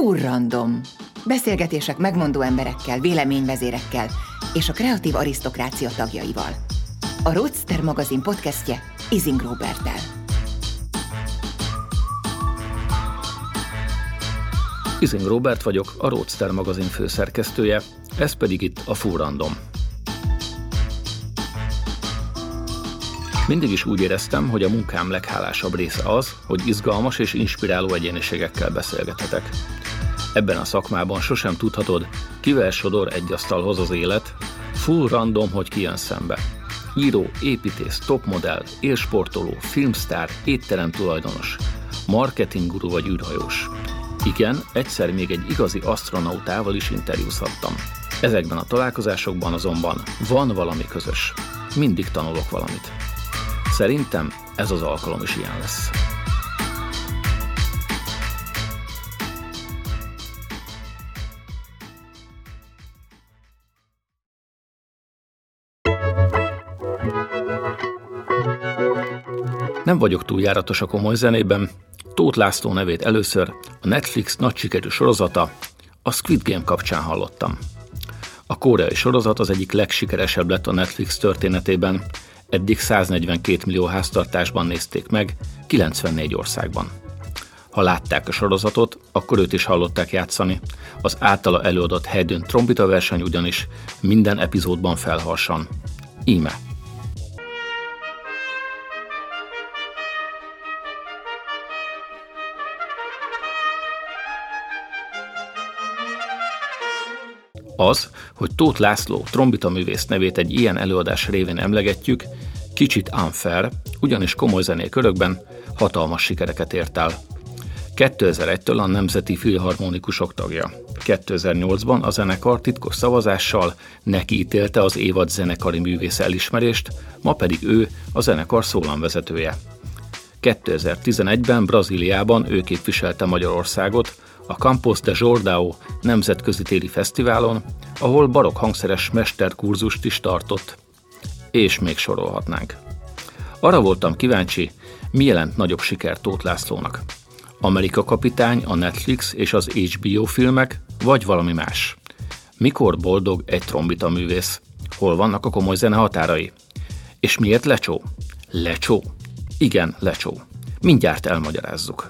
Furrandom. Beszélgetések megmondó emberekkel, véleményvezérekkel és a kreatív arisztokrácia tagjaival. A Roadster magazin podcastje Izing Robertel. Izing Robert vagyok, a Roadster magazin főszerkesztője, ez pedig itt a Furrandom. Mindig is úgy éreztem, hogy a munkám leghálásabb része az, hogy izgalmas és inspiráló egyéniségekkel beszélgethetek. Ebben a szakmában sosem tudhatod, kivel sodor egy asztalhoz az élet, full random, hogy kijön szembe. Író, építész, topmodell, élsportoló, filmstár, étterem tulajdonos, marketingguru vagy űrhajós. Igen, egyszer még egy igazi astronautával is interjúzhattam. Ezekben a találkozásokban azonban van valami közös. Mindig tanulok valamit. Szerintem ez az alkalom is ilyen lesz. Nem vagyok túl járatos a komoly zenében. Tóth László nevét először a Netflix nagy sikerű sorozata, a Squid Game kapcsán hallottam. A koreai sorozat az egyik legsikeresebb lett a Netflix történetében, eddig 142 millió háztartásban nézték meg, 94 országban. Ha látták a sorozatot, akkor őt is hallották játszani. Az általa előadott helydön trombita verseny ugyanis minden epizódban felharsan. Íme. Az, hogy Tóth László trombita művész nevét egy ilyen előadás révén emlegetjük, kicsit unfair, ugyanis komoly zenékörökben hatalmas sikereket ért el. 2001-től a Nemzeti Filharmonikusok tagja. 2008-ban a zenekar titkos szavazással neki ítélte az évad zenekari művész elismerést, ma pedig ő a zenekar szólamvezetője. 2011-ben Brazíliában ő képviselte Magyarországot, a Campos de Jordao nemzetközi téli fesztiválon, ahol barok hangszeres mesterkurzust is tartott. És még sorolhatnánk. Arra voltam kíváncsi, mi jelent nagyobb siker Tóth Lászlónak. Amerika kapitány, a Netflix és az HBO filmek, vagy valami más. Mikor boldog egy trombita művész? Hol vannak a komoly zene határai? És miért lecsó? Lecsó? Igen, lecsó. Mindjárt elmagyarázzuk.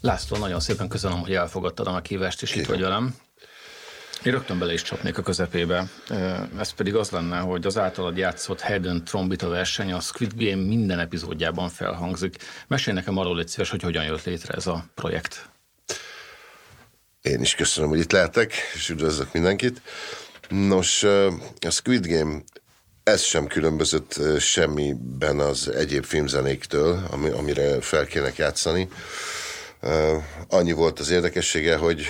László, nagyon szépen köszönöm, hogy elfogadtad a meghívást, és itt vagy velem. Én rögtön bele is csapnék a közepébe. Ez pedig az lenne, hogy az általad játszott Hedden trombita verseny a Squid Game minden epizódjában felhangzik. Mesélj nekem arról, egy szíves, hogy hogyan jött létre ez a projekt. Én is köszönöm, hogy itt lehetek, és üdvözlök mindenkit. Nos, a Squid Game ez sem különbözött semmiben az egyéb filmzenéktől, amire fel kéne játszani. Annyi volt az érdekessége, hogy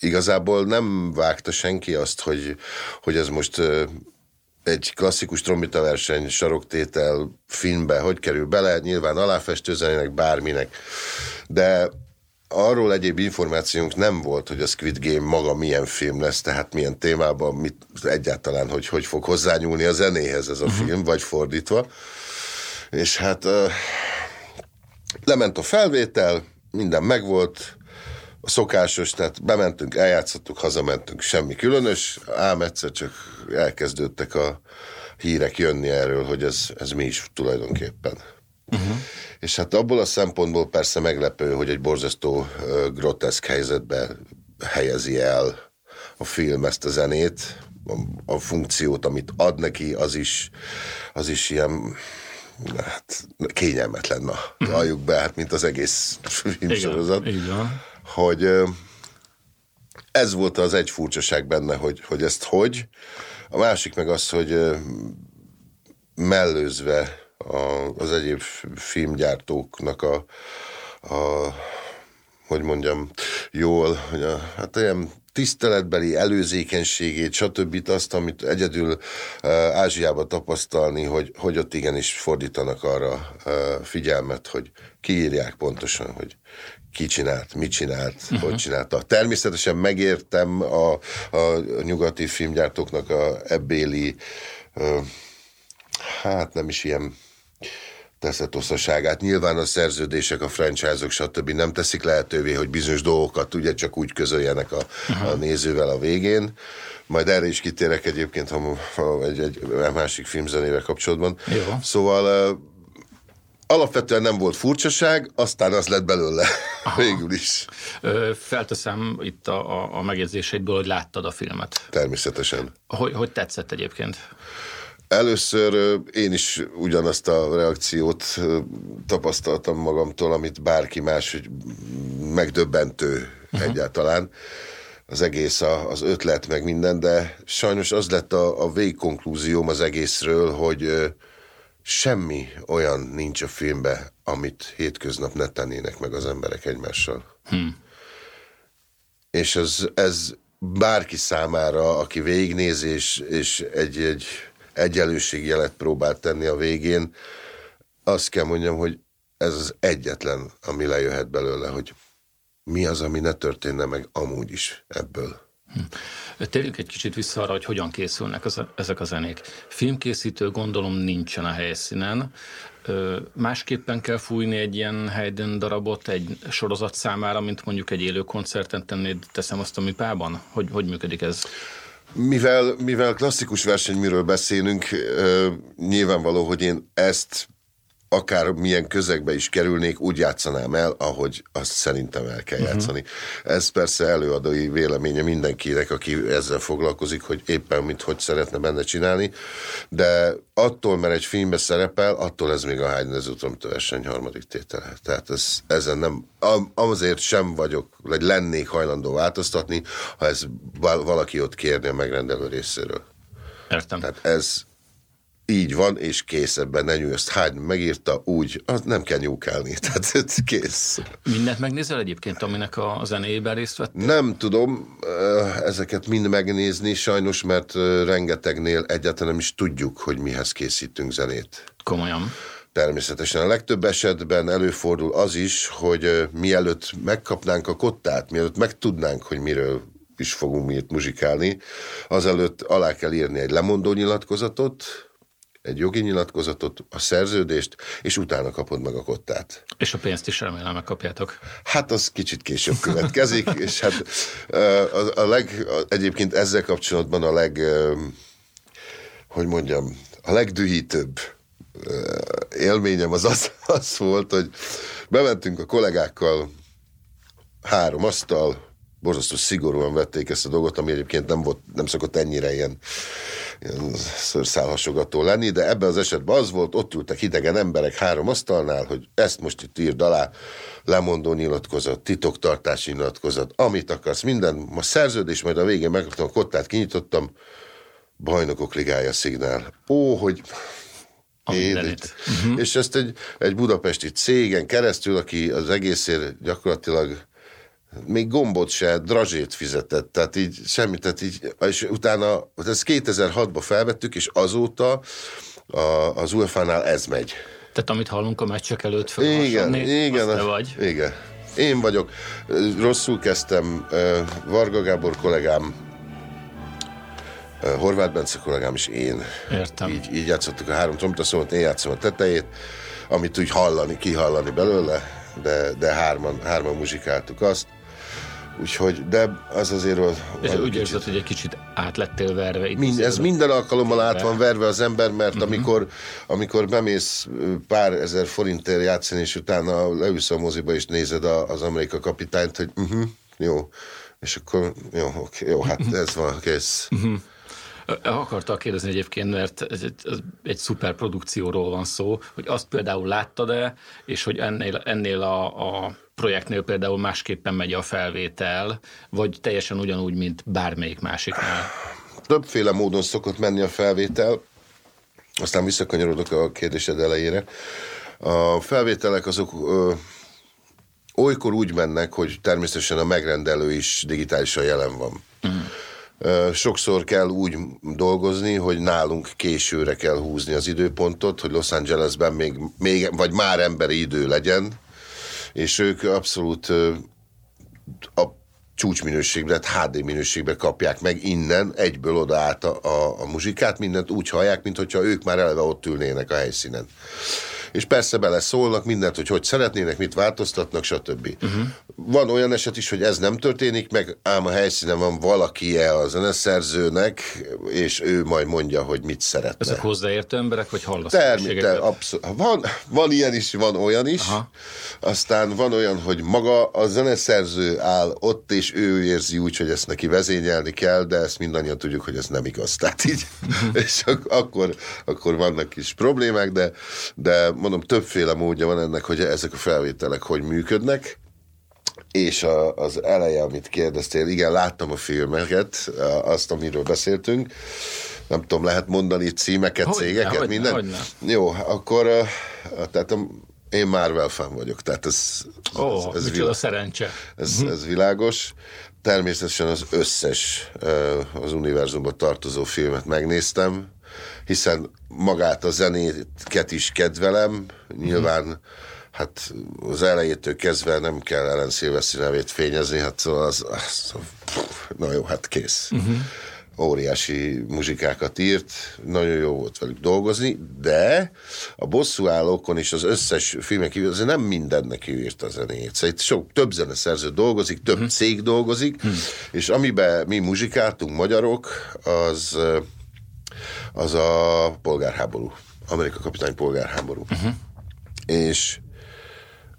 igazából nem vágta senki azt, hogy, hogy ez most egy klasszikus trombita verseny, saroktétel filmbe hogy kerül bele, nyilván aláfestőzenének, bárminek. De arról egyéb információnk nem volt, hogy a Squid Game maga milyen film lesz, tehát milyen témában, mit, egyáltalán, hogy hogy fog hozzányúlni a zenéhez ez a uh-huh. film, vagy fordítva. És hát uh, lement a felvétel, minden megvolt, a szokásos, tehát bementünk, eljátszottuk, hazamentünk, semmi különös, ám egyszer csak elkezdődtek a hírek jönni erről, hogy ez, ez mi is tulajdonképpen. Uh-huh. És hát abból a szempontból persze meglepő, hogy egy borzasztó groteszk helyzetbe helyezi el a film ezt a zenét, a, a funkciót, amit ad neki, az is, az is ilyen hát kényelmetlen, na, halljuk be, hát mint az egész filmsorozat. Hogy ez volt az egy furcsaság benne, hogy, hogy ezt hogy. A másik meg az, hogy mellőzve a, az egyéb filmgyártóknak a, a hogy mondjam, jól, hogy a, hát ilyen tiszteletbeli előzékenységét, stb. azt, amit egyedül uh, Ázsiában tapasztalni, hogy, hogy ott igenis fordítanak arra uh, figyelmet, hogy kiírják pontosan, hogy ki csinált, mit csinált, uh-huh. hogy csinálta. Természetesen megértem a, a nyugati filmgyártóknak a ebbéli, uh, hát nem is ilyen teszetosszaságát. Nyilván a szerződések, a franchise-ok, stb. nem teszik lehetővé, hogy bizonyos dolgokat ugye csak úgy közöljenek a, a nézővel a végén. Majd erre is kitérek egyébként, ha, ha egy, egy másik filmzenére kapcsolatban. Jó. Szóval uh, alapvetően nem volt furcsaság, aztán az lett belőle végül is. Ö, felteszem itt a, a, a megjegyzéseidből, hogy láttad a filmet. Természetesen. Hogy, hogy tetszett egyébként? Először én is ugyanazt a reakciót tapasztaltam magamtól, amit bárki más, hogy megdöbbentő uh-huh. egyáltalán az egész, a, az ötlet, meg minden, de sajnos az lett a, a végkonklúzióm az egészről, hogy semmi olyan nincs a filmben, amit hétköznap ne tennének meg az emberek egymással. Hmm. És ez, ez bárki számára, aki végignéz, és, és egy, egy egyenlőségjelet próbált tenni a végén, azt kell mondjam, hogy ez az egyetlen, ami lejöhet belőle, hogy mi az, ami ne történne meg amúgy is ebből. Hm. Térjünk egy kicsit vissza arra, hogy hogyan készülnek az, ezek a zenék. Filmkészítő gondolom nincsen a helyszínen. Másképpen kell fújni egy ilyen Haydn darabot egy sorozat számára, mint mondjuk egy élő koncerten tennéd, teszem azt a műpában? Hogy, hogy működik ez? Mivel, mivel klasszikus versenyműről beszélünk, nyilvánvaló, hogy én ezt akár milyen közegbe is kerülnék, úgy játszanám el, ahogy azt szerintem el kell uh-huh. játszani. Ez persze előadói véleménye mindenkinek, aki ezzel foglalkozik, hogy éppen mit hogy szeretne benne csinálni, de attól, mert egy filmbe szerepel, attól ez még a Haydn az verseny harmadik tétele. Tehát ez, ezen nem, azért sem vagyok, vagy lennék hajlandó változtatni, ha ez valaki ott kérni a megrendelő részéről. Értem. Tehát ez, így van, és kész ebben, ne nyújtsd. Hány megírta, úgy, az nem kell nyúkálni, tehát kész. Mindent megnézel egyébként, aminek a zenéjében részt vett? Nem tudom ezeket mind megnézni, sajnos, mert rengetegnél egyáltalán nem is tudjuk, hogy mihez készítünk zenét. Komolyan. Természetesen a legtöbb esetben előfordul az is, hogy mielőtt megkapnánk a kottát, mielőtt megtudnánk, hogy miről is fogunk mi itt muzsikálni, azelőtt alá kell írni egy lemondó nyilatkozatot, egy jogi nyilatkozatot, a szerződést, és utána kapod meg a kottát. És a pénzt is remélem megkapjátok. Hát az kicsit később következik, és hát a, a leg, a, egyébként ezzel kapcsolatban a leg, hogy mondjam, a legdühítőbb élményem az, az az volt, hogy bementünk a kollégákkal három asztal, borzasztó szigorúan vették ezt a dolgot, ami egyébként nem, volt, nem szokott ennyire ilyen, szőrszálhasogató lenni, de ebben az esetben az volt, ott ültek idegen emberek három asztalnál, hogy ezt most itt írd alá, lemondó nyilatkozat, titoktartási nyilatkozat, amit akarsz, minden, a szerződés, majd a végén megkaptam a kottát, kinyitottam, bajnokok ligája szignál. Ó, hogy Édit. Uh-huh. És ezt egy, egy budapesti cégen keresztül, aki az egészért gyakorlatilag még gombot se, drazsét fizetett, tehát így semmit, tehát így, és utána, ezt 2006-ban felvettük, és azóta a, az UEFA-nál ez megy. Tehát amit hallunk a meccsek előtt föl, igen, igen, te vagy. Igen. Én vagyok. Rosszul kezdtem. Varga Gábor kollégám, Horváth Bence kollégám és én. Értem. Így, így játszottuk a három trombitaszomot, én játszom a tetejét, amit úgy hallani, kihallani belőle, de, de hárman, hárman muzsikáltuk azt. Úgyhogy, de az azért volt... És úgy kicsit... érzed, hogy egy kicsit át lettél verve? Itt Mind, ez minden alkalommal át van verve az ember, mert uh-huh. amikor, amikor bemész pár ezer forintért játszani, és utána leülsz a moziba, és nézed a, az Amerika kapitányt, hogy uh-huh, jó, és akkor jó, oké, jó, hát uh-huh. ez van, kész. Uh-huh. Akartak kérdezni egyébként, mert ez egy, ez egy szuper produkcióról van szó, hogy azt például láttad-e, és hogy ennél, ennél a, a projektnél például másképpen megy a felvétel, vagy teljesen ugyanúgy, mint bármelyik másiknál? Többféle módon szokott menni a felvétel, aztán visszakanyarodok a kérdésed elejére. A felvételek azok ö, olykor úgy mennek, hogy természetesen a megrendelő is digitálisan jelen van. Mm. Sokszor kell úgy dolgozni, hogy nálunk későre kell húzni az időpontot, hogy Los Angelesben még, még vagy már emberi idő legyen, és ők abszolút a csúcsminőségben, tehát HD minőségben kapják meg innen, egyből oda át a, a, a muzsikát, mindent úgy hallják, mint hogyha ők már eleve ott ülnének a helyszínen. És persze beleszólnak mindent, hogy hogy szeretnének, mit változtatnak, stb. Uh-huh. Van olyan eset is, hogy ez nem történik meg, ám a helyszínen van valaki -e a zeneszerzőnek, és ő majd mondja, hogy mit szeretne. Ezek hozzáértő emberek, vagy hallasz? Természetesen, abszolút. Van, van ilyen is, van olyan is. Aha. Aztán van olyan, hogy maga a zeneszerző áll ott, és ő érzi úgy, hogy ezt neki vezényelni kell, de ezt mindannyian tudjuk, hogy ez nem igaz. Tehát így, és ak- akkor, akkor vannak is problémák, de, de mondom, többféle módja van ennek, hogy ezek a felvételek hogy működnek. És a, az eleje, amit kérdeztél, igen, láttam a filmeket, azt, amiről beszéltünk. Nem tudom, lehet mondani címeket, hogy cégeket, hogy minden? Hogy Jó, akkor tehát én Marvel fan vagyok, tehát ez, oh, ez, ez, vilá... szerencse. Ez, ez világos. Természetesen az összes az univerzumban tartozó filmet megnéztem, hiszen magát a zenéket is kedvelem, nyilván hát az elejétől kezdve nem kell Ellen Szilveszti nevét fényezni, hát szóval az, az, na jó, hát kész. Uh-huh óriási muzsikákat írt, nagyon jó volt velük dolgozni, de a bosszúállókon és az összes filmek kívül azért nem mindennek ő írt a zenét. Szóval itt sok, több zeneszerző dolgozik, több uh-huh. cég dolgozik, uh-huh. és amiben mi muzsikáltunk magyarok, az, az a polgárháború. Amerika kapitány polgárháború. Uh-huh. És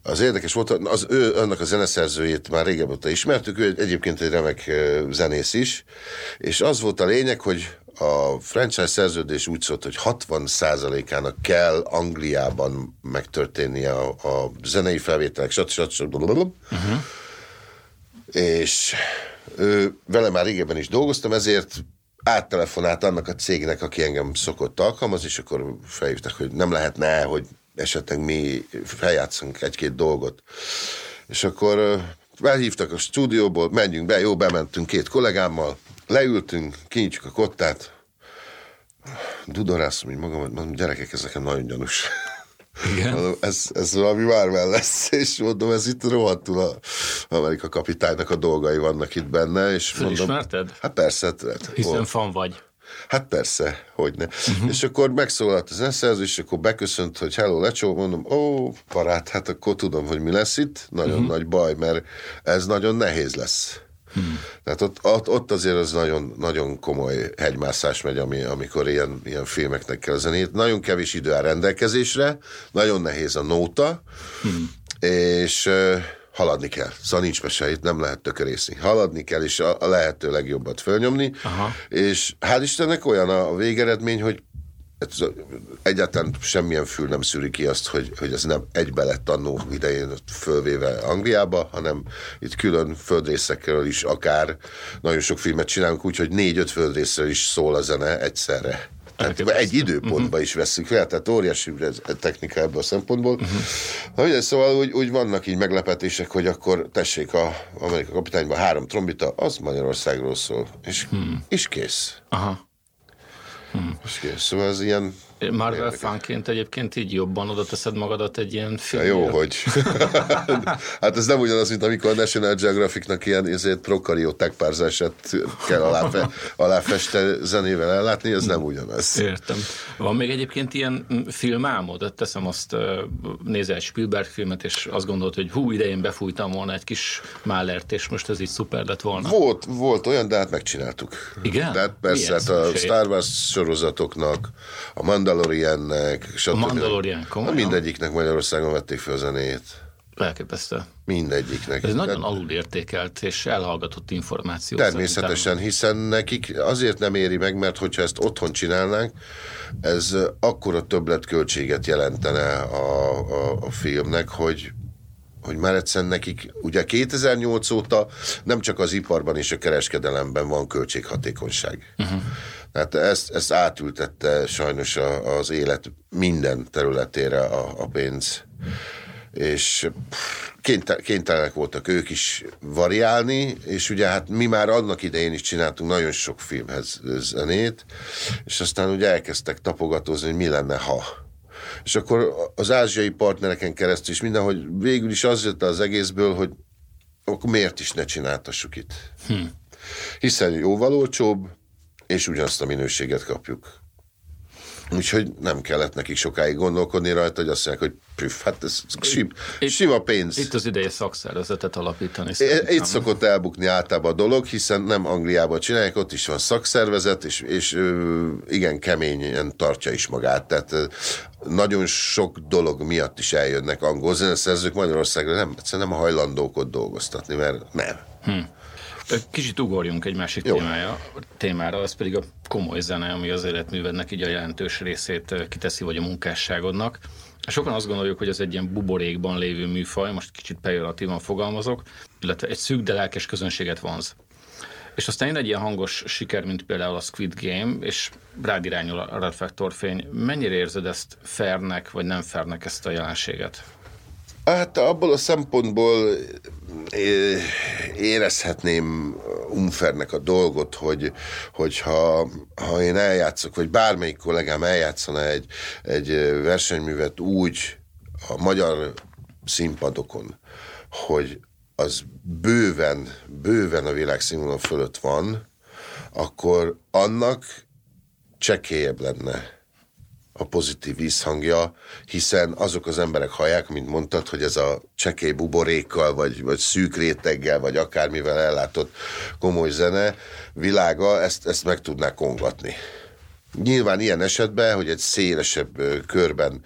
az érdekes volt, az ő, annak a zeneszerzőjét már régebben óta ismertük, ő egyébként egy remek zenész is, és az volt a lényeg, hogy a franchise szerződés úgy szólt, hogy 60%-ának kell Angliában megtörténnie a, a zenei felvételek, stb. stb. Uh-huh. És ő, vele már régebben is dolgoztam, ezért áttelefonált annak a cégnek, aki engem szokott alkalmazni, és akkor felhívtak, hogy nem lehetne, hogy esetleg mi feljátszunk egy-két dolgot. És akkor felhívtak a stúdióból, menjünk be, jó, bementünk két kollégámmal, leültünk, kinyitjuk a kottát, dudorászom így magam, mondom, gyerekek, ez nagyon gyanús. Igen. Mondom, ez, ez valami már lesz, és mondom, ez itt rohadtul a Amerika kapitánynak a dolgai vannak itt benne. És mondom, Hát persze. Hát, Hiszen fan vagy. Hát persze, hogy ne. Uh-huh. És akkor megszólalt az zeneszerző, és akkor beköszönt, hogy hello, lecsó, mondom, ó, parát, hát akkor tudom, hogy mi lesz itt. Nagyon uh-huh. nagy baj, mert ez nagyon nehéz lesz. Hmm. Tehát ott, ott, ott azért az nagyon, nagyon komoly hegymászás megy, ami, amikor ilyen, ilyen filmeknek kell zenét. Nagyon kevés idő áll rendelkezésre, nagyon nehéz a nóta, hmm. és haladni kell. Szóval nincs mese, itt nem lehet tökörészni. Haladni kell, és a, a lehető legjobbat fölnyomni. Aha. És hál' Istennek olyan a végeredmény, hogy egyáltalán semmilyen fül nem szűri ki azt, hogy, hogy ez nem egybe lett annó idején fölvéve Angliába, hanem itt külön földrészekről is akár nagyon sok filmet csinálunk, úgyhogy négy-öt földrészről is szól a zene egyszerre. Tehát egy időpontba uh-huh. is veszünk fel, tehát óriási ez technika ebből a szempontból. Uh-huh. Na, ugye, szóval úgy, úgy vannak így meglepetések, hogy akkor tessék a Amerika kapitányban három trombita, az Magyarországról szól, és, hmm. is kész. Aha. Hmm. És. Szóval ez ilyen Marvel fanként egyébként így jobban oda teszed magadat egy ilyen film. Ja, jó, hogy. hát ez nem ugyanaz, mint amikor a National Geographicnak ilyen ezért prokarióták párzását kell aláfe, aláfeste zenével ellátni, ez nem ugyanaz. Értem. Van még egyébként ilyen filmálmod? Teszem azt, nézel egy Spielberg filmet, és azt gondolod, hogy hú, idején befújtam volna egy kis Málert, és most ez így szuper lett volna. Volt, volt olyan, de hát megcsináltuk. Igen? Tehát persze, hát a Star Wars sorozatoknak, a Mandal Mandaloriannek, stb. A Mandalorian, komolyan? Mindegyiknek Magyarországon vették fel a zenét. Elképesztő. Mindegyiknek. Ez nagyon alulértékelt és elhallgatott információ. Természetesen, szerintem. hiszen nekik azért nem éri meg, mert hogyha ezt otthon csinálnánk, ez akkora többletköltséget jelentene a, a, a filmnek, hogy hogy már egyszerűen nekik, ugye 2008 óta nem csak az iparban és a kereskedelemben van költséghatékonyság. Uh-huh. Tehát ezt, ezt átültette sajnos a, az élet minden területére a, a pénz. És kénytelenek voltak ők is variálni, és ugye hát mi már annak idején is csináltunk nagyon sok filmhez zenét, és aztán ugye elkezdtek tapogatózni, hogy mi lenne, ha. És akkor az ázsiai partnereken keresztül is mindenhogy végül is az jött az egészből, hogy akkor miért is ne csináltassuk itt. Hm. Hiszen jóval olcsóbb, és ugyanazt a minőséget kapjuk. Úgyhogy nem kellett nekik sokáig gondolkodni rajta, hogy azt mondják, hogy püff, hát ez itt, sima pénz. Itt az ideje szakszervezetet alapítani. Szerintem. Itt szokott elbukni általában a dolog, hiszen nem Angliában csinálják, ott is van szakszervezet, és, és igen keményen tartja is magát. Tehát nagyon sok dolog miatt is eljönnek angol zeneszerzők Magyarországra, nem, egyszerűen nem hajlandók ott dolgoztatni, mert nem. Hm. Kicsit ugorjunk egy másik témája, témára, az pedig a komoly zene, ami az életművednek így a jelentős részét kiteszi, vagy a munkásságodnak. Sokan azt gondoljuk, hogy ez egy ilyen buborékban lévő műfaj, most kicsit pejoratívan fogalmazok, illetve egy szűk, de lelkes közönséget vonz. És aztán jön egy ilyen hangos siker, mint például a Squid Game, és rád irányul a reflektorfény. Mennyire érzed ezt fairnek, vagy nem fairnek ezt a jelenséget? Hát abból a szempontból érezhetném unfernek a dolgot, hogy, hogyha ha én eljátszok, vagy bármelyik kollégám eljátszana egy, egy versenyművet úgy a magyar színpadokon, hogy az bőven, bőven a világszínvonal fölött van, akkor annak csekélyebb lenne a pozitív vízhangja, hiszen azok az emberek hallják, mint mondtad, hogy ez a csekély buborékkal, vagy, vagy szűk réteggel, vagy akármivel ellátott komoly zene világa, ezt, ezt meg tudná kongatni. Nyilván ilyen esetben, hogy egy szélesebb körben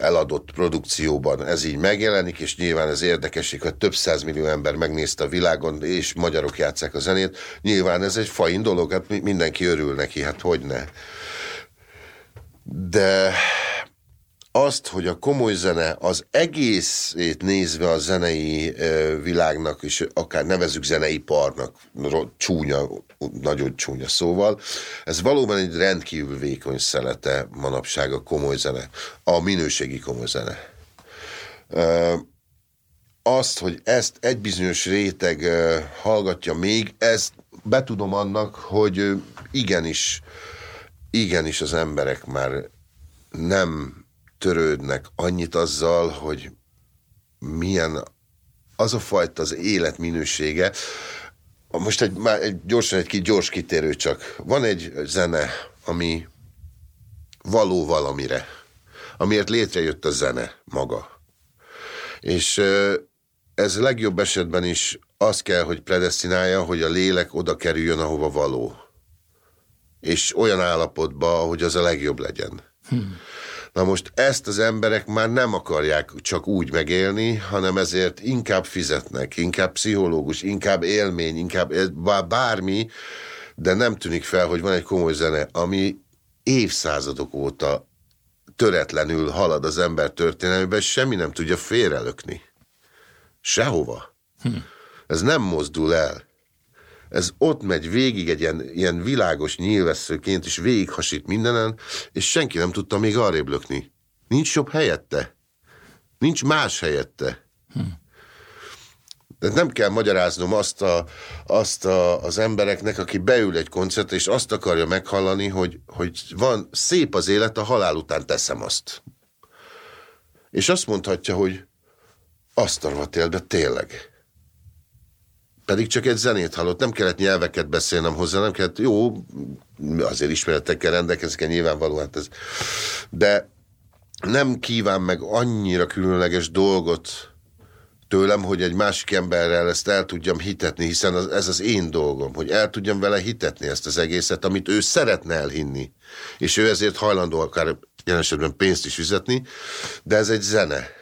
eladott produkcióban ez így megjelenik, és nyilván ez érdekesség, hogy több millió ember megnézte a világon, és magyarok játszák a zenét. Nyilván ez egy fain dolog, hát mindenki örül neki, hát hogy ne de azt, hogy a komoly zene az egészét nézve a zenei világnak, és akár nevezük zeneiparnak, csúnya, nagyon csúnya szóval, ez valóban egy rendkívül vékony szelete manapság a komoly zene, a minőségi komoly zene. Azt, hogy ezt egy bizonyos réteg hallgatja még, ezt betudom annak, hogy igenis igenis az emberek már nem törődnek annyit azzal, hogy milyen az a fajta az életminősége. Most egy, már egy, gyorsan egy gyors kitérő csak. Van egy zene, ami való valamire, amiért létrejött a zene maga. És ez legjobb esetben is az kell, hogy predestinálja, hogy a lélek oda kerüljön, ahova való és olyan állapotba, hogy az a legjobb legyen. Hmm. Na most ezt az emberek már nem akarják csak úgy megélni, hanem ezért inkább fizetnek, inkább pszichológus, inkább élmény, inkább bármi, de nem tűnik fel, hogy van egy komoly zene, ami évszázadok óta töretlenül halad az ember történelmében, semmi nem tudja félrelökni. Sehova. Hm. Ez nem mozdul el ez ott megy végig egy ilyen, ilyen világos nyílveszőként, és végighasít mindenen, és senki nem tudta még arrébb lökni. Nincs jobb helyette. Nincs más helyette. Hm. De nem kell magyaráznom azt, a, azt a, az embereknek, aki beül egy koncertre, és azt akarja meghallani, hogy, hogy van szép az élet, a halál után teszem azt. És azt mondhatja, hogy azt a tényleg pedig csak egy zenét hallott, nem kellett nyelveket beszélnem hozzá, nem kellett, jó, azért ismeretekkel rendelkezik, nyilvánvaló, hát ez, de nem kíván meg annyira különleges dolgot tőlem, hogy egy másik emberrel ezt el tudjam hitetni, hiszen az, ez az én dolgom, hogy el tudjam vele hitetni ezt az egészet, amit ő szeretne elhinni. És ő ezért hajlandó akár jelen esetben pénzt is fizetni, de ez egy zene.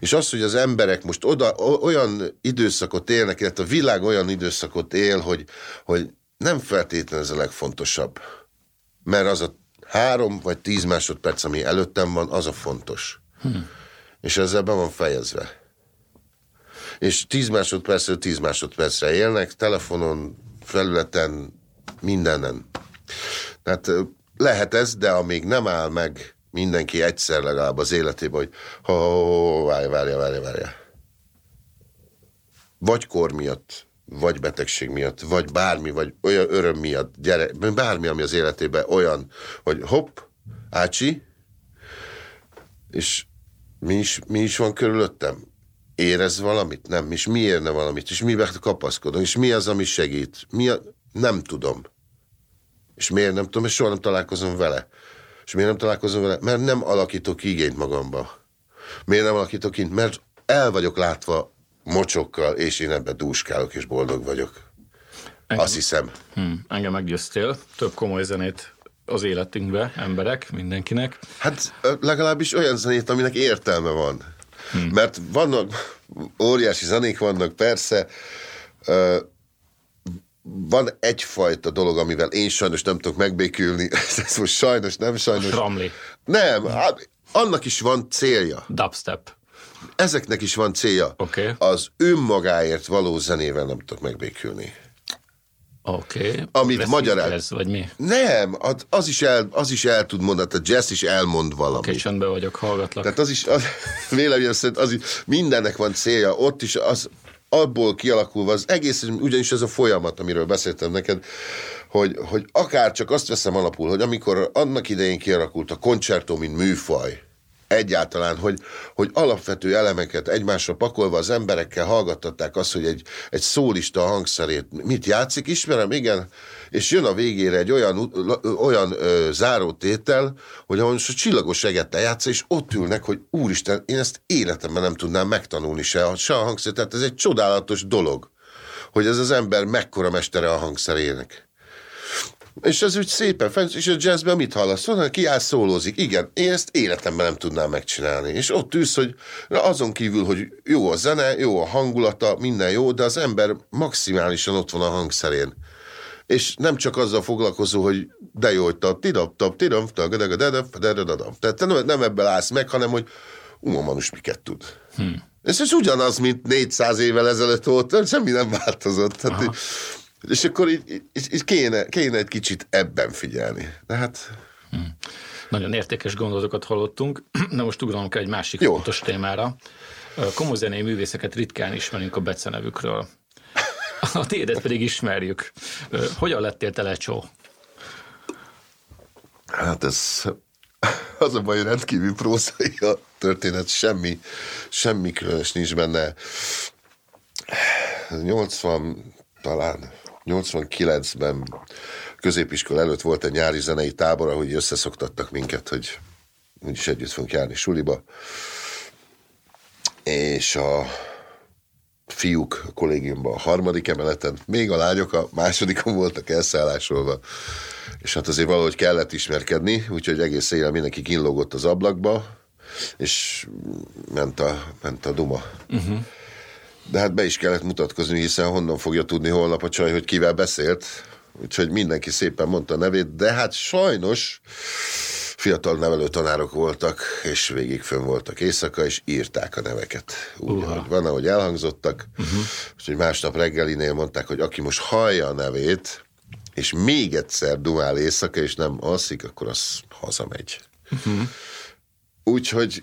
És az, hogy az emberek most oda, olyan időszakot élnek, illetve a világ olyan időszakot él, hogy, hogy nem feltétlenül ez a legfontosabb. Mert az a három vagy tíz másodperc, ami előttem van, az a fontos. Hm. És ezzel be van fejezve. És tíz másodpercről tíz másodpercre élnek, telefonon, felületen, mindenen. Tehát lehet ez, de amíg nem áll meg mindenki egyszer legalább az életében, hogy ha várja, várja, várja, várja. Vagy kor miatt, vagy betegség miatt, vagy bármi, vagy olyan öröm miatt, gyere, bármi, ami az életében olyan, hogy hopp, ácsi, és mi is, mi is van körülöttem? Érez valamit? Nem. És mi érne valamit? És miben kapaszkodom? És mi az, ami segít? Mi a... Nem tudom. És miért nem tudom? És soha nem találkozom vele. És miért nem találkozom vele? Mert nem alakítok igényt magamba. Miért nem alakítok ki? Mert el vagyok látva mocsokkal, és én ebben dúskálok, és boldog vagyok. Engem, Azt hiszem. Hmm, engem meggyőztél. Több komoly zenét az életünkbe, emberek, mindenkinek. Hát legalábbis olyan zenét, aminek értelme van. Hmm. Mert vannak, óriási zenék vannak, persze, van egyfajta dolog, amivel én sajnos nem tudok megbékülni, ez most sajnos, nem sajnos. Ramli. Nem, hát annak is van célja. Dubstep. Ezeknek is van célja. Okay. Az önmagáért való zenével nem tudok megbékülni. Oké. Okay. Amit magyaráz. Ez, vagy mi? Nem, az, is el, az is el tud mondani, a jazz is elmond valamit. Oké, okay, csendben vagyok, hallgatlak. Tehát az is, az, véleményem szerint az is, mindennek van célja, ott is az, abból kialakulva az egész, ugyanis ez a folyamat, amiről beszéltem neked, hogy, hogy akár csak azt veszem alapul, hogy amikor annak idején kialakult a koncertó, mint műfaj, egyáltalán, hogy, hogy alapvető elemeket egymásra pakolva az emberekkel hallgattatták azt, hogy egy, egy szólista hangszerét mit játszik, ismerem, igen, és jön a végére egy olyan, olyan ö, zárótétel, hogy ahol most a csillagos egettel játsza, és ott ülnek, hogy úristen, én ezt életemben nem tudnám megtanulni se, se a hangszer, tehát ez egy csodálatos dolog, hogy ez az ember mekkora mestere a hangszerének. És ez úgy szépen és a jazzben mit hallasz? Van, ki áll szólózik. Igen, én ezt életemben nem tudnám megcsinálni. És ott ülsz, hogy azon kívül, hogy jó a zene, jó a hangulata, minden jó, de az ember maximálisan ott van a hangszerén. És nem csak azzal foglalkozó, hogy de jó, hogy tap, tidap, tap, tidam, tehát te nem, nem ebből állsz meg, hanem hogy Uma Manus miket tud. Hmm. Ez, ez ugyanaz, mint 400 évvel ezelőtt volt, semmi nem változott. Tehát, és akkor így, így, így kéne, kéne egy kicsit ebben figyelni. De hát... Hmm. Nagyon értékes gondolatokat hallottunk, de most ugranunk egy másik Jó. fontos témára. Komoly zenei művészeket ritkán ismerünk a becenevükről. A tiédet pedig ismerjük. Hogyan lettél te lecsó? Hát ez az a baj, rendkívül prózai a történet, semmi, semmi különös nincs benne. 80 talán 89-ben középiskola előtt volt egy nyári zenei tábor, ahogy összeszoktattak minket, hogy úgyis együtt fogunk járni suliba. És a fiúk a kollégiumban a harmadik emeleten, még a lányok a másodikon voltak elszállásolva, és hát azért valahogy kellett ismerkedni, úgyhogy egész éjjel mindenki kínlógott az ablakba, és ment a, ment a duma. Uh-huh de hát be is kellett mutatkozni, hiszen honnan fogja tudni holnap a csaj, hogy kivel beszélt. Úgyhogy mindenki szépen mondta a nevét, de hát sajnos fiatal nevelő tanárok voltak, és végig fönn voltak éjszaka, és írták a neveket. Úgy, uh-huh. ahogy van, ahogy elhangzottak. Uh-huh. Úgyhogy másnap reggelinél mondták, hogy aki most hallja a nevét, és még egyszer dumál éjszaka, és nem alszik, akkor az hazamegy. Uh-huh. Úgyhogy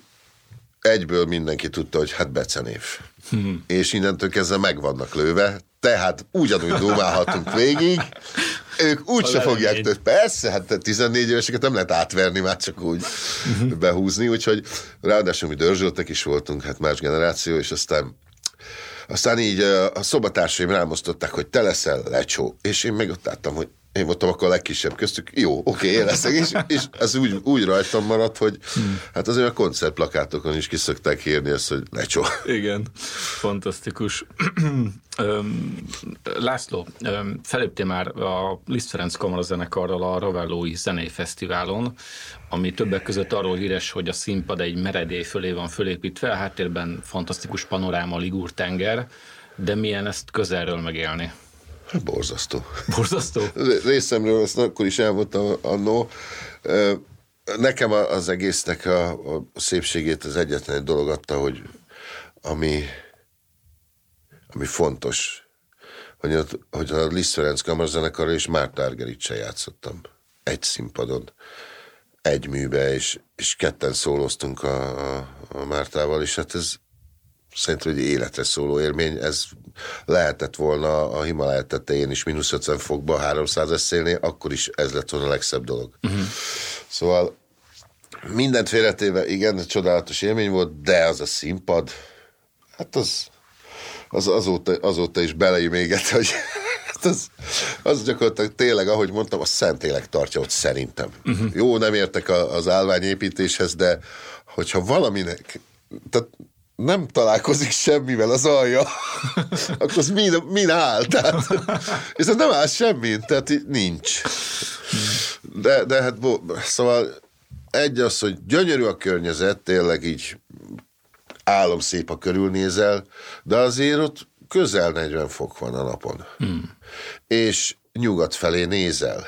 egyből mindenki tudta, hogy hát becenév. Hmm. És innentől kezdve meg vannak lőve, tehát ugyanúgy dumálhatunk végig, ők úgy se fogják több. Persze, hát 14 éveseket nem lehet átverni, már csak úgy uh-huh. behúzni, úgyhogy ráadásul mi dörzsöltek is voltunk, hát más generáció, és aztán aztán így a szobatársaim rámosztották, hogy te leszel lecsó, és én meg ott álltam, hogy én voltam akkor a legkisebb köztük, jó, oké, okay, én leszek, és, és ez úgy, úgy rajtam maradt, hogy hmm. hát azért a koncertplakátokon is kiszokták írni ezt, hogy lecsó. Igen, fantasztikus. László, feléptél már a Liszt Ferenc Kamarazenekarral a Ravellói Zenei Fesztiválon, ami többek között arról híres, hogy a színpad egy meredély fölé van fölépítve, a háttérben fantasztikus panoráma, Ligúr tenger, de milyen ezt közelről megélni? Borzasztó. Borzasztó? Részemről ezt akkor is elmondtam annó. Nekem az egésznek a, a szépségét az egyetlen egy dolog adta, hogy ami, ami fontos, hogy a, hogy a Liszt Ferenc kamarazenekarra és Márta Argericsel játszottam. Egy színpadon, egy műbe, és, és ketten szóloztunk a, a, a Mártával, és hát ez szerintem egy életre szóló élmény. Ez lehetett volna a Himalaya tetején is mínusz 50 fokba 300 eszélnél, akkor is ez lett volna a legszebb dolog. Uh-huh. Szóval mindent félretéve, igen, csodálatos élmény volt, de az a színpad, hát az, az azóta, azóta is beleimégett, hogy az, az gyakorlatilag tényleg, ahogy mondtam, a Szentlélek tartja ott szerintem. Uh-huh. Jó, nem értek a, az állványépítéshez, de hogyha valaminek, tehát nem találkozik semmivel az alja, akkor az min, min áll. Tehát, és ez nem áll semmin, tehát nincs. De, de hát, szóval egy az, hogy gyönyörű a környezet, tényleg így álom szép a körülnézel, de azért ott közel 40 fok van a napon. Hmm. És nyugat felé nézel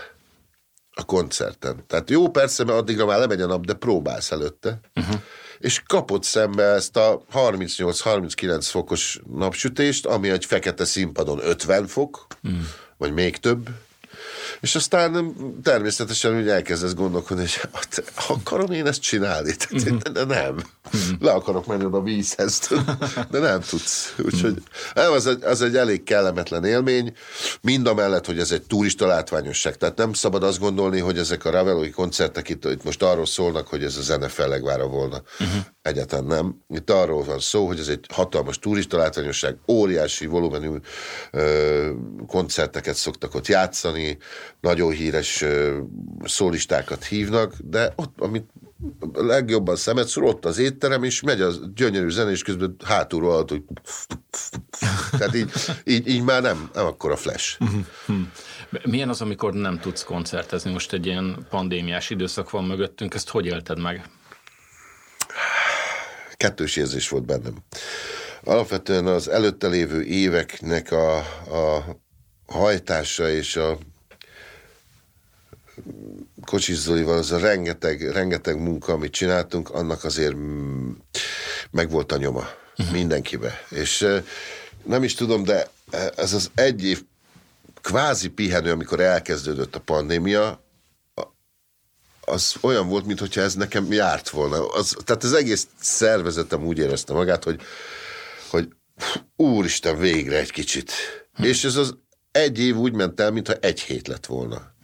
a koncerten. Tehát jó, persze, mert addigra már lemegy a nap, de próbálsz előtte. Uh-huh. És kapott szembe ezt a 38-39 fokos napsütést, ami egy fekete színpadon 50 fok, hmm. vagy még több és aztán természetesen úgy elkezdesz gondolkodni, hogy hát, akarom én ezt csinálni? Tehát, de nem. Le akarok menni a vízhez, de nem tudsz. Úgyhogy az egy, az egy elég kellemetlen élmény, mind a mellett, hogy ez egy turista látványosság. Tehát nem szabad azt gondolni, hogy ezek a Ravelói koncertek itt, itt most arról szólnak, hogy ez a zene fellegvára volna. Uh-huh. Egyáltalán nem. Itt arról van szó, hogy ez egy hatalmas turista látványosság, óriási volumenű ö, koncerteket szoktak ott játszani, nagyon híres ö, szólistákat hívnak, de ott, amit legjobban szemet szúr, ott az étterem, és megy az gyönyörű zene, és közben hátulról alatt, hogy tehát így, így, így már nem, nem akkor a flash. Milyen az, amikor nem tudsz koncertezni? Most egy ilyen pandémiás időszak van mögöttünk, ezt hogy élted meg? Kettős érzés volt bennem. Alapvetően az előtte lévő éveknek a, a hajtása és a Kocsis Zolival az a rengeteg, rengeteg munka, amit csináltunk, annak azért meg volt a nyoma uh-huh. mindenkibe. És nem is tudom, de ez az egy év kvázi pihenő, amikor elkezdődött a pandémia, az olyan volt, mintha ez nekem járt volna. Az, tehát az egész szervezetem úgy érezte magát, hogy, hogy úristen, végre egy kicsit. Hm. És ez az egy év úgy ment el, mintha egy hét lett volna.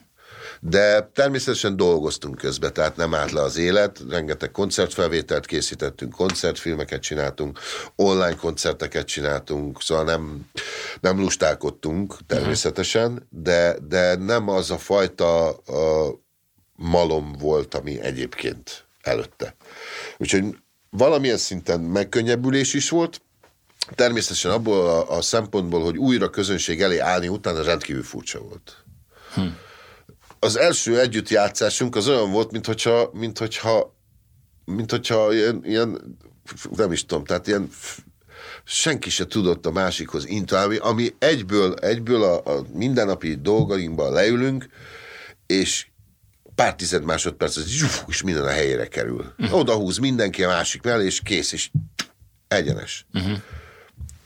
De természetesen dolgoztunk közben, tehát nem állt le az élet, rengeteg koncertfelvételt készítettünk, koncertfilmeket csináltunk, online koncerteket csináltunk, szóval nem, nem lustálkodtunk természetesen, de, de nem az a fajta a malom volt, ami egyébként előtte. Úgyhogy valamilyen szinten megkönnyebbülés is volt, természetesen abból a, a szempontból, hogy újra közönség elé állni utána rendkívül furcsa volt. Hm az első együttjátszásunk az olyan volt, mint hogyha, mint hogyha, mint hogyha ilyen, ilyen, nem is tudom, tehát ilyen senki se tudott a másikhoz intálni, ami egyből, egyből a, a mindennapi dolgainkban leülünk, és pár tized másodperc, és minden a helyére kerül. Uh-huh. Oda húz mindenki a másik mellé, és kész, és egyenes. Uh-huh.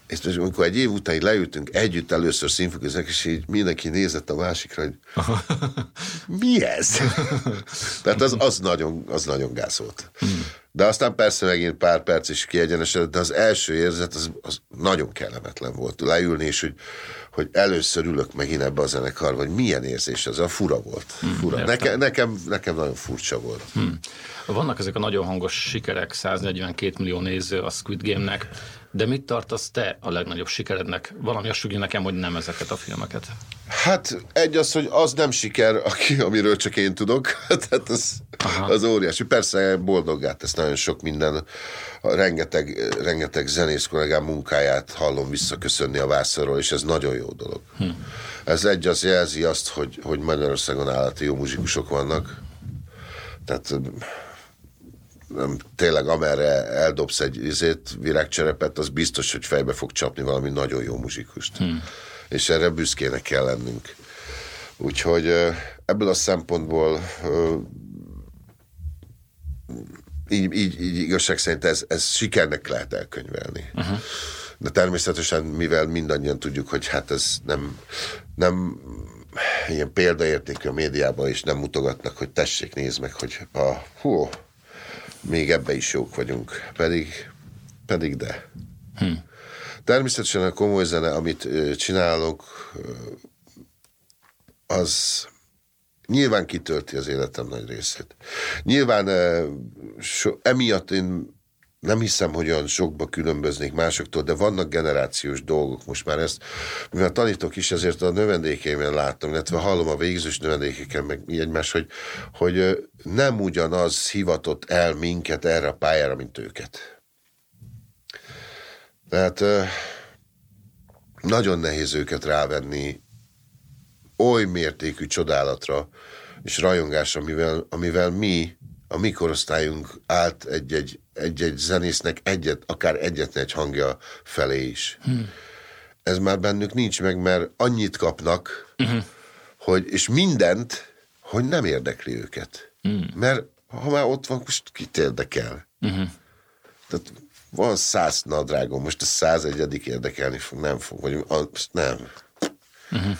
És most, amikor egy év után leültünk együtt először színfokiznek, és így mindenki nézett a másikra, hogy mi ez? Tehát az, az, nagyon, az nagyon gáz volt. De aztán persze megint pár perc is kiegyenesedett, de az első érzet az, az nagyon kellemetlen volt. Leülni, és hogy, hogy először ülök megint ebbe a zenekarba, hogy milyen érzés ez, a fura volt. Hmm, fura. Neke, nekem, nekem nagyon furcsa volt. Hmm. Vannak ezek a nagyon hangos sikerek, 142 millió néző a Squid Game-nek. De mit tartasz te a legnagyobb sikerednek? Valami azt nekem, hogy nem ezeket a filmeket. Hát egy az, hogy az nem siker, aki, amiről csak én tudok. Tehát az, az óriási. Persze boldoggá tesz nagyon sok minden. Rengeteg, rengeteg zenész kollégám munkáját hallom visszaköszönni a vászorról, és ez nagyon jó dolog. Hm. Ez egy az jelzi azt, hogy, hogy Magyarországon állati jó muzsikusok vannak. Tehát nem, tényleg amerre eldobsz egy izét, virágcserepet, az biztos, hogy fejbe fog csapni valami nagyon jó muzsikust. Hmm. És erre büszkének kell lennünk. Úgyhogy ebből a szempontból így, így, így igazság szerint ez, ez sikernek lehet elkönyvelni. Uh-huh. De természetesen, mivel mindannyian tudjuk, hogy hát ez nem, nem ilyen példaértékű a médiában, és nem mutogatnak, hogy tessék, nézd meg, hogy a, hú, még ebbe is jók vagyunk. Pedig, pedig de. Hm. Természetesen a komoly zene, amit csinálok, az nyilván kitölti az életem nagy részét. Nyilván so, emiatt én nem hiszem, hogy olyan sokba különböznék másoktól, de vannak generációs dolgok most már ezt, mivel tanítok is, ezért a növendékeimen láttam, illetve hallom a végzős növendékeken meg egymás, hogy, hogy nem ugyanaz hivatott el minket erre a pályára, mint őket. Tehát nagyon nehéz őket rávenni oly mértékű csodálatra és rajongásra, amivel, amivel mi a mi korosztályunk állt egy-egy, egy-egy zenésznek egyet, akár egyetlen egy hangja felé is. Hmm. Ez már bennük nincs meg, mert annyit kapnak, uh-huh. hogy, és mindent, hogy nem érdekli őket. Hmm. Mert ha már ott van, most kit érdekel? Uh-huh. Tehát van száz nadrágom, most a száz egyedik érdekelni fog, nem fog, vagy nem. Uh-huh.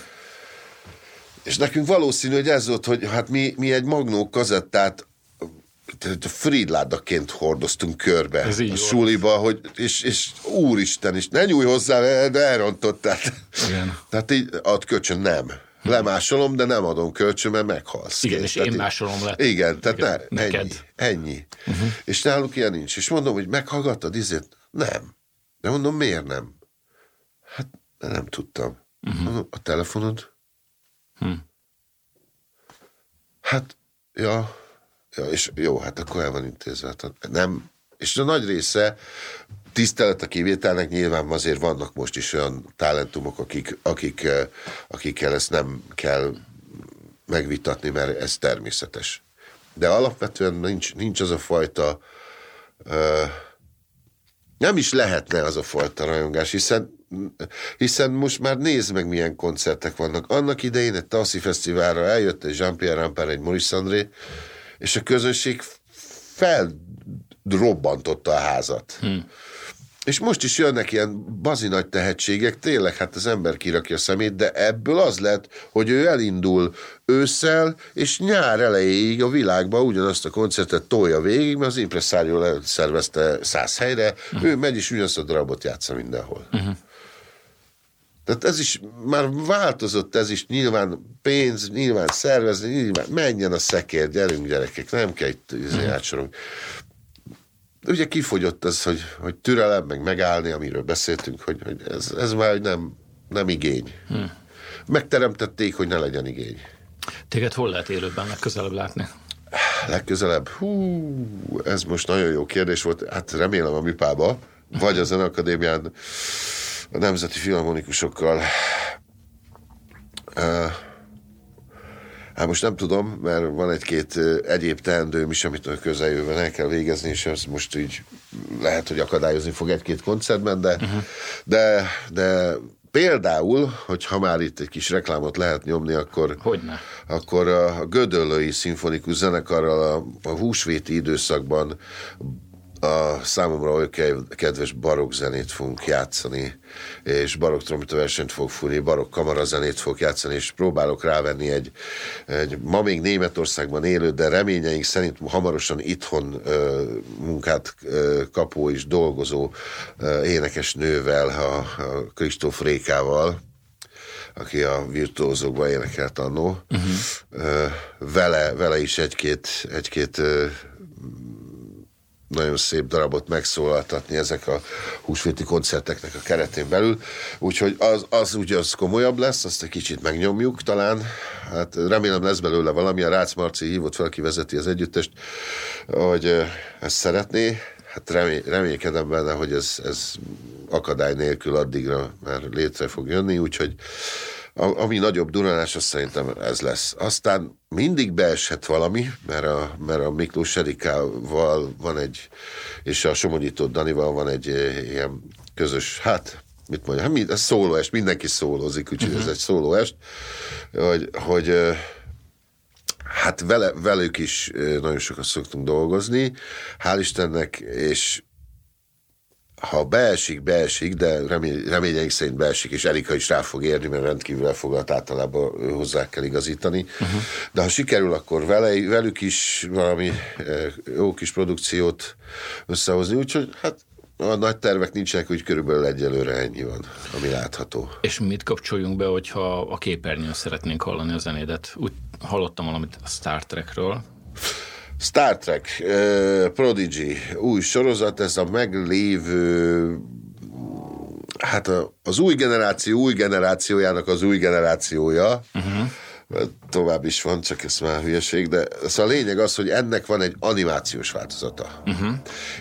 És nekünk valószínű, hogy ez volt, hogy hát mi, mi egy magnó kazettát fridládaként hordoztunk körbe Ez a suliba, hogy, és, és úristen, és ne nyújj hozzá, de elrontott. Tehát, Igen. tehát így ad kölcsön, nem. Lemásolom, de nem adom kölcsön, mert meghalsz. Igen, és én másolom le. Igen, tehát igen, ne, neked. ennyi. ennyi. Uh-huh. És náluk ilyen nincs. És mondom, hogy meghallgattad izét? Nem. De mondom, miért nem? Hát nem tudtam. Uh-huh. Mondom, a telefonod? Hm. Hát, ja, Ja, és jó, hát akkor el van intézve. Nem, és a nagy része tisztelet a kivételnek nyilván azért vannak most is olyan talentumok, akik, akik, eh, akikkel ezt nem kell megvitatni, mert ez természetes. De alapvetően nincs, nincs az a fajta uh, nem is lehetne az a fajta rajongás, hiszen hiszen most már nézd meg, milyen koncertek vannak. Annak idején egy Tassi Fesztiválra eljött egy Jean-Pierre Rampart, egy Maurice André, és a közönség felrobbantotta a házat. Hmm. És most is jönnek ilyen bazi nagy tehetségek, tényleg hát az ember kirakja a szemét, de ebből az lett, hogy ő elindul ősszel, és nyár elejéig a világban ugyanazt a koncertet tolja végig, mert az impresszárió szervezte száz helyre, uh-huh. ő megy is ugyanazt a darabot játsza mindenhol. Uh-huh. Tehát ez is már változott, ez is nyilván pénz, nyilván szervezni, nyilván menjen a szekér, gyerünk gyerekek, nem kell itt izé mhm. Ugye kifogyott ez, hogy, hogy türelem, meg megállni, amiről beszéltünk, hogy, hogy ez, ez már nem, nem igény. Hmm. Megteremtették, hogy ne legyen igény. Téged hol lehet élőben legközelebb látni? Legközelebb? Hú, ez most nagyon jó kérdés volt. Hát remélem a műpába, vagy a Zenakadémián a nemzeti filharmonikusokkal. Hát most nem tudom, mert van egy-két egyéb teendőm is, amit a közeljövőben el kell végezni, és ez most így lehet, hogy akadályozni fog egy-két koncertben, de, uh-huh. de, de Például, hogy ha már itt egy kis reklámot lehet nyomni, akkor, Hogyne. akkor a Gödöllői Szimfonikus Zenekarral a, a húsvéti időszakban a számomra olyan kedves barokk zenét fogunk játszani, és barokk trombita versenyt fog fúrni, barokk kamarazenét fog játszani, és próbálok rávenni egy, egy ma még Németországban élő, de reményeink szerint hamarosan itthon ö, munkát ö, kapó és dolgozó ö, énekes nővel, a, a Kristóf Rékával, aki a virtuózókban énekelt annó. Uh-huh. Vele, vele is egy-két, egy-két nagyon szép darabot megszólaltatni ezek a húsvéti koncerteknek a keretén belül. Úgyhogy az, az ugye az komolyabb lesz, azt egy kicsit megnyomjuk talán. Hát remélem lesz belőle valami. A Rácz Marci hívott fel, aki vezeti az együttest, hogy ezt szeretné. Hát remély, reménykedem benne, hogy ez, ez akadály nélkül addigra már létre fog jönni, úgyhogy ami nagyobb duranás, azt szerintem ez lesz. Aztán mindig beeshet valami, mert a, mert a Miklós Erikával van egy, és a Somonyító Danival van egy eh, ilyen közös, hát mit mondja, hát ez szólóest, mindenki szólózik, úgyhogy uh-huh. ez egy szólóest, hogy, hogy eh, hát vele, velük is eh, nagyon sokat szoktunk dolgozni, hál' Istennek, és ha beesik, beesik, de remény, reményeink szerint beesik, és Erika is rá fog érni, mert rendkívül elfogadt általában hozzá kell igazítani. Uh-huh. De ha sikerül, akkor vele, velük is valami jó kis produkciót összehozni, úgyhogy hát a nagy tervek nincsenek, úgy körülbelül egyelőre ennyi van, ami látható. És mit kapcsoljunk be, hogyha a képernyőn szeretnénk hallani a zenédet? Úgy hallottam valamit a Star Trekről. Star Trek, uh, Prodigy, új sorozat, ez a meglévő hát a, az új generáció új generációjának az új generációja, uh-huh. tovább is van, csak ez már hülyeség, de szóval a lényeg az, hogy ennek van egy animációs változata. Uh-huh.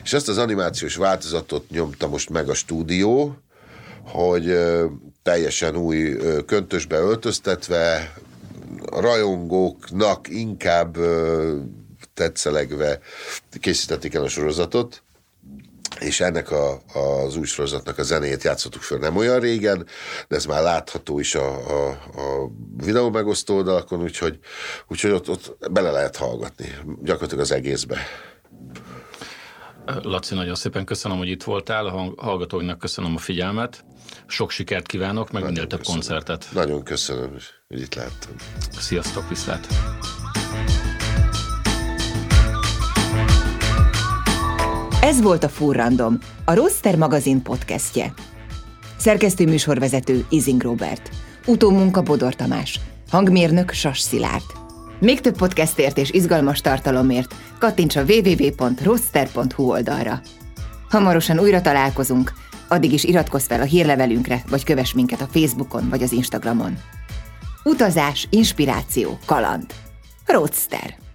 És ezt az animációs változatot nyomta most meg a stúdió, hogy ö, teljesen új ö, köntösbe öltöztetve, a rajongóknak inkább ö, tetszelegve készítették el a sorozatot, és ennek a, az új sorozatnak a zenéjét játszottuk föl nem olyan régen, de ez már látható is a, a, a videó megosztó oldalakon, úgyhogy, úgyhogy ott, ott bele lehet hallgatni, gyakorlatilag az egészbe. Laci, nagyon szépen köszönöm, hogy itt voltál, a hallgatóinak köszönöm a figyelmet, sok sikert kívánok, meg minél több koncertet. Nagyon köszönöm, hogy itt láttam. Sziasztok, viszlát! Ez volt a Furrandom, a Roster magazin podcastje. Szerkesztő műsorvezető Izing Robert. Utómunka Bodor Tamás. Hangmérnök Sas Szilárd. Még több podcastért és izgalmas tartalomért kattints a www.roster.hu oldalra. Hamarosan újra találkozunk, addig is iratkozz fel a hírlevelünkre, vagy kövess minket a Facebookon vagy az Instagramon. Utazás, inspiráció, kaland. Roadster.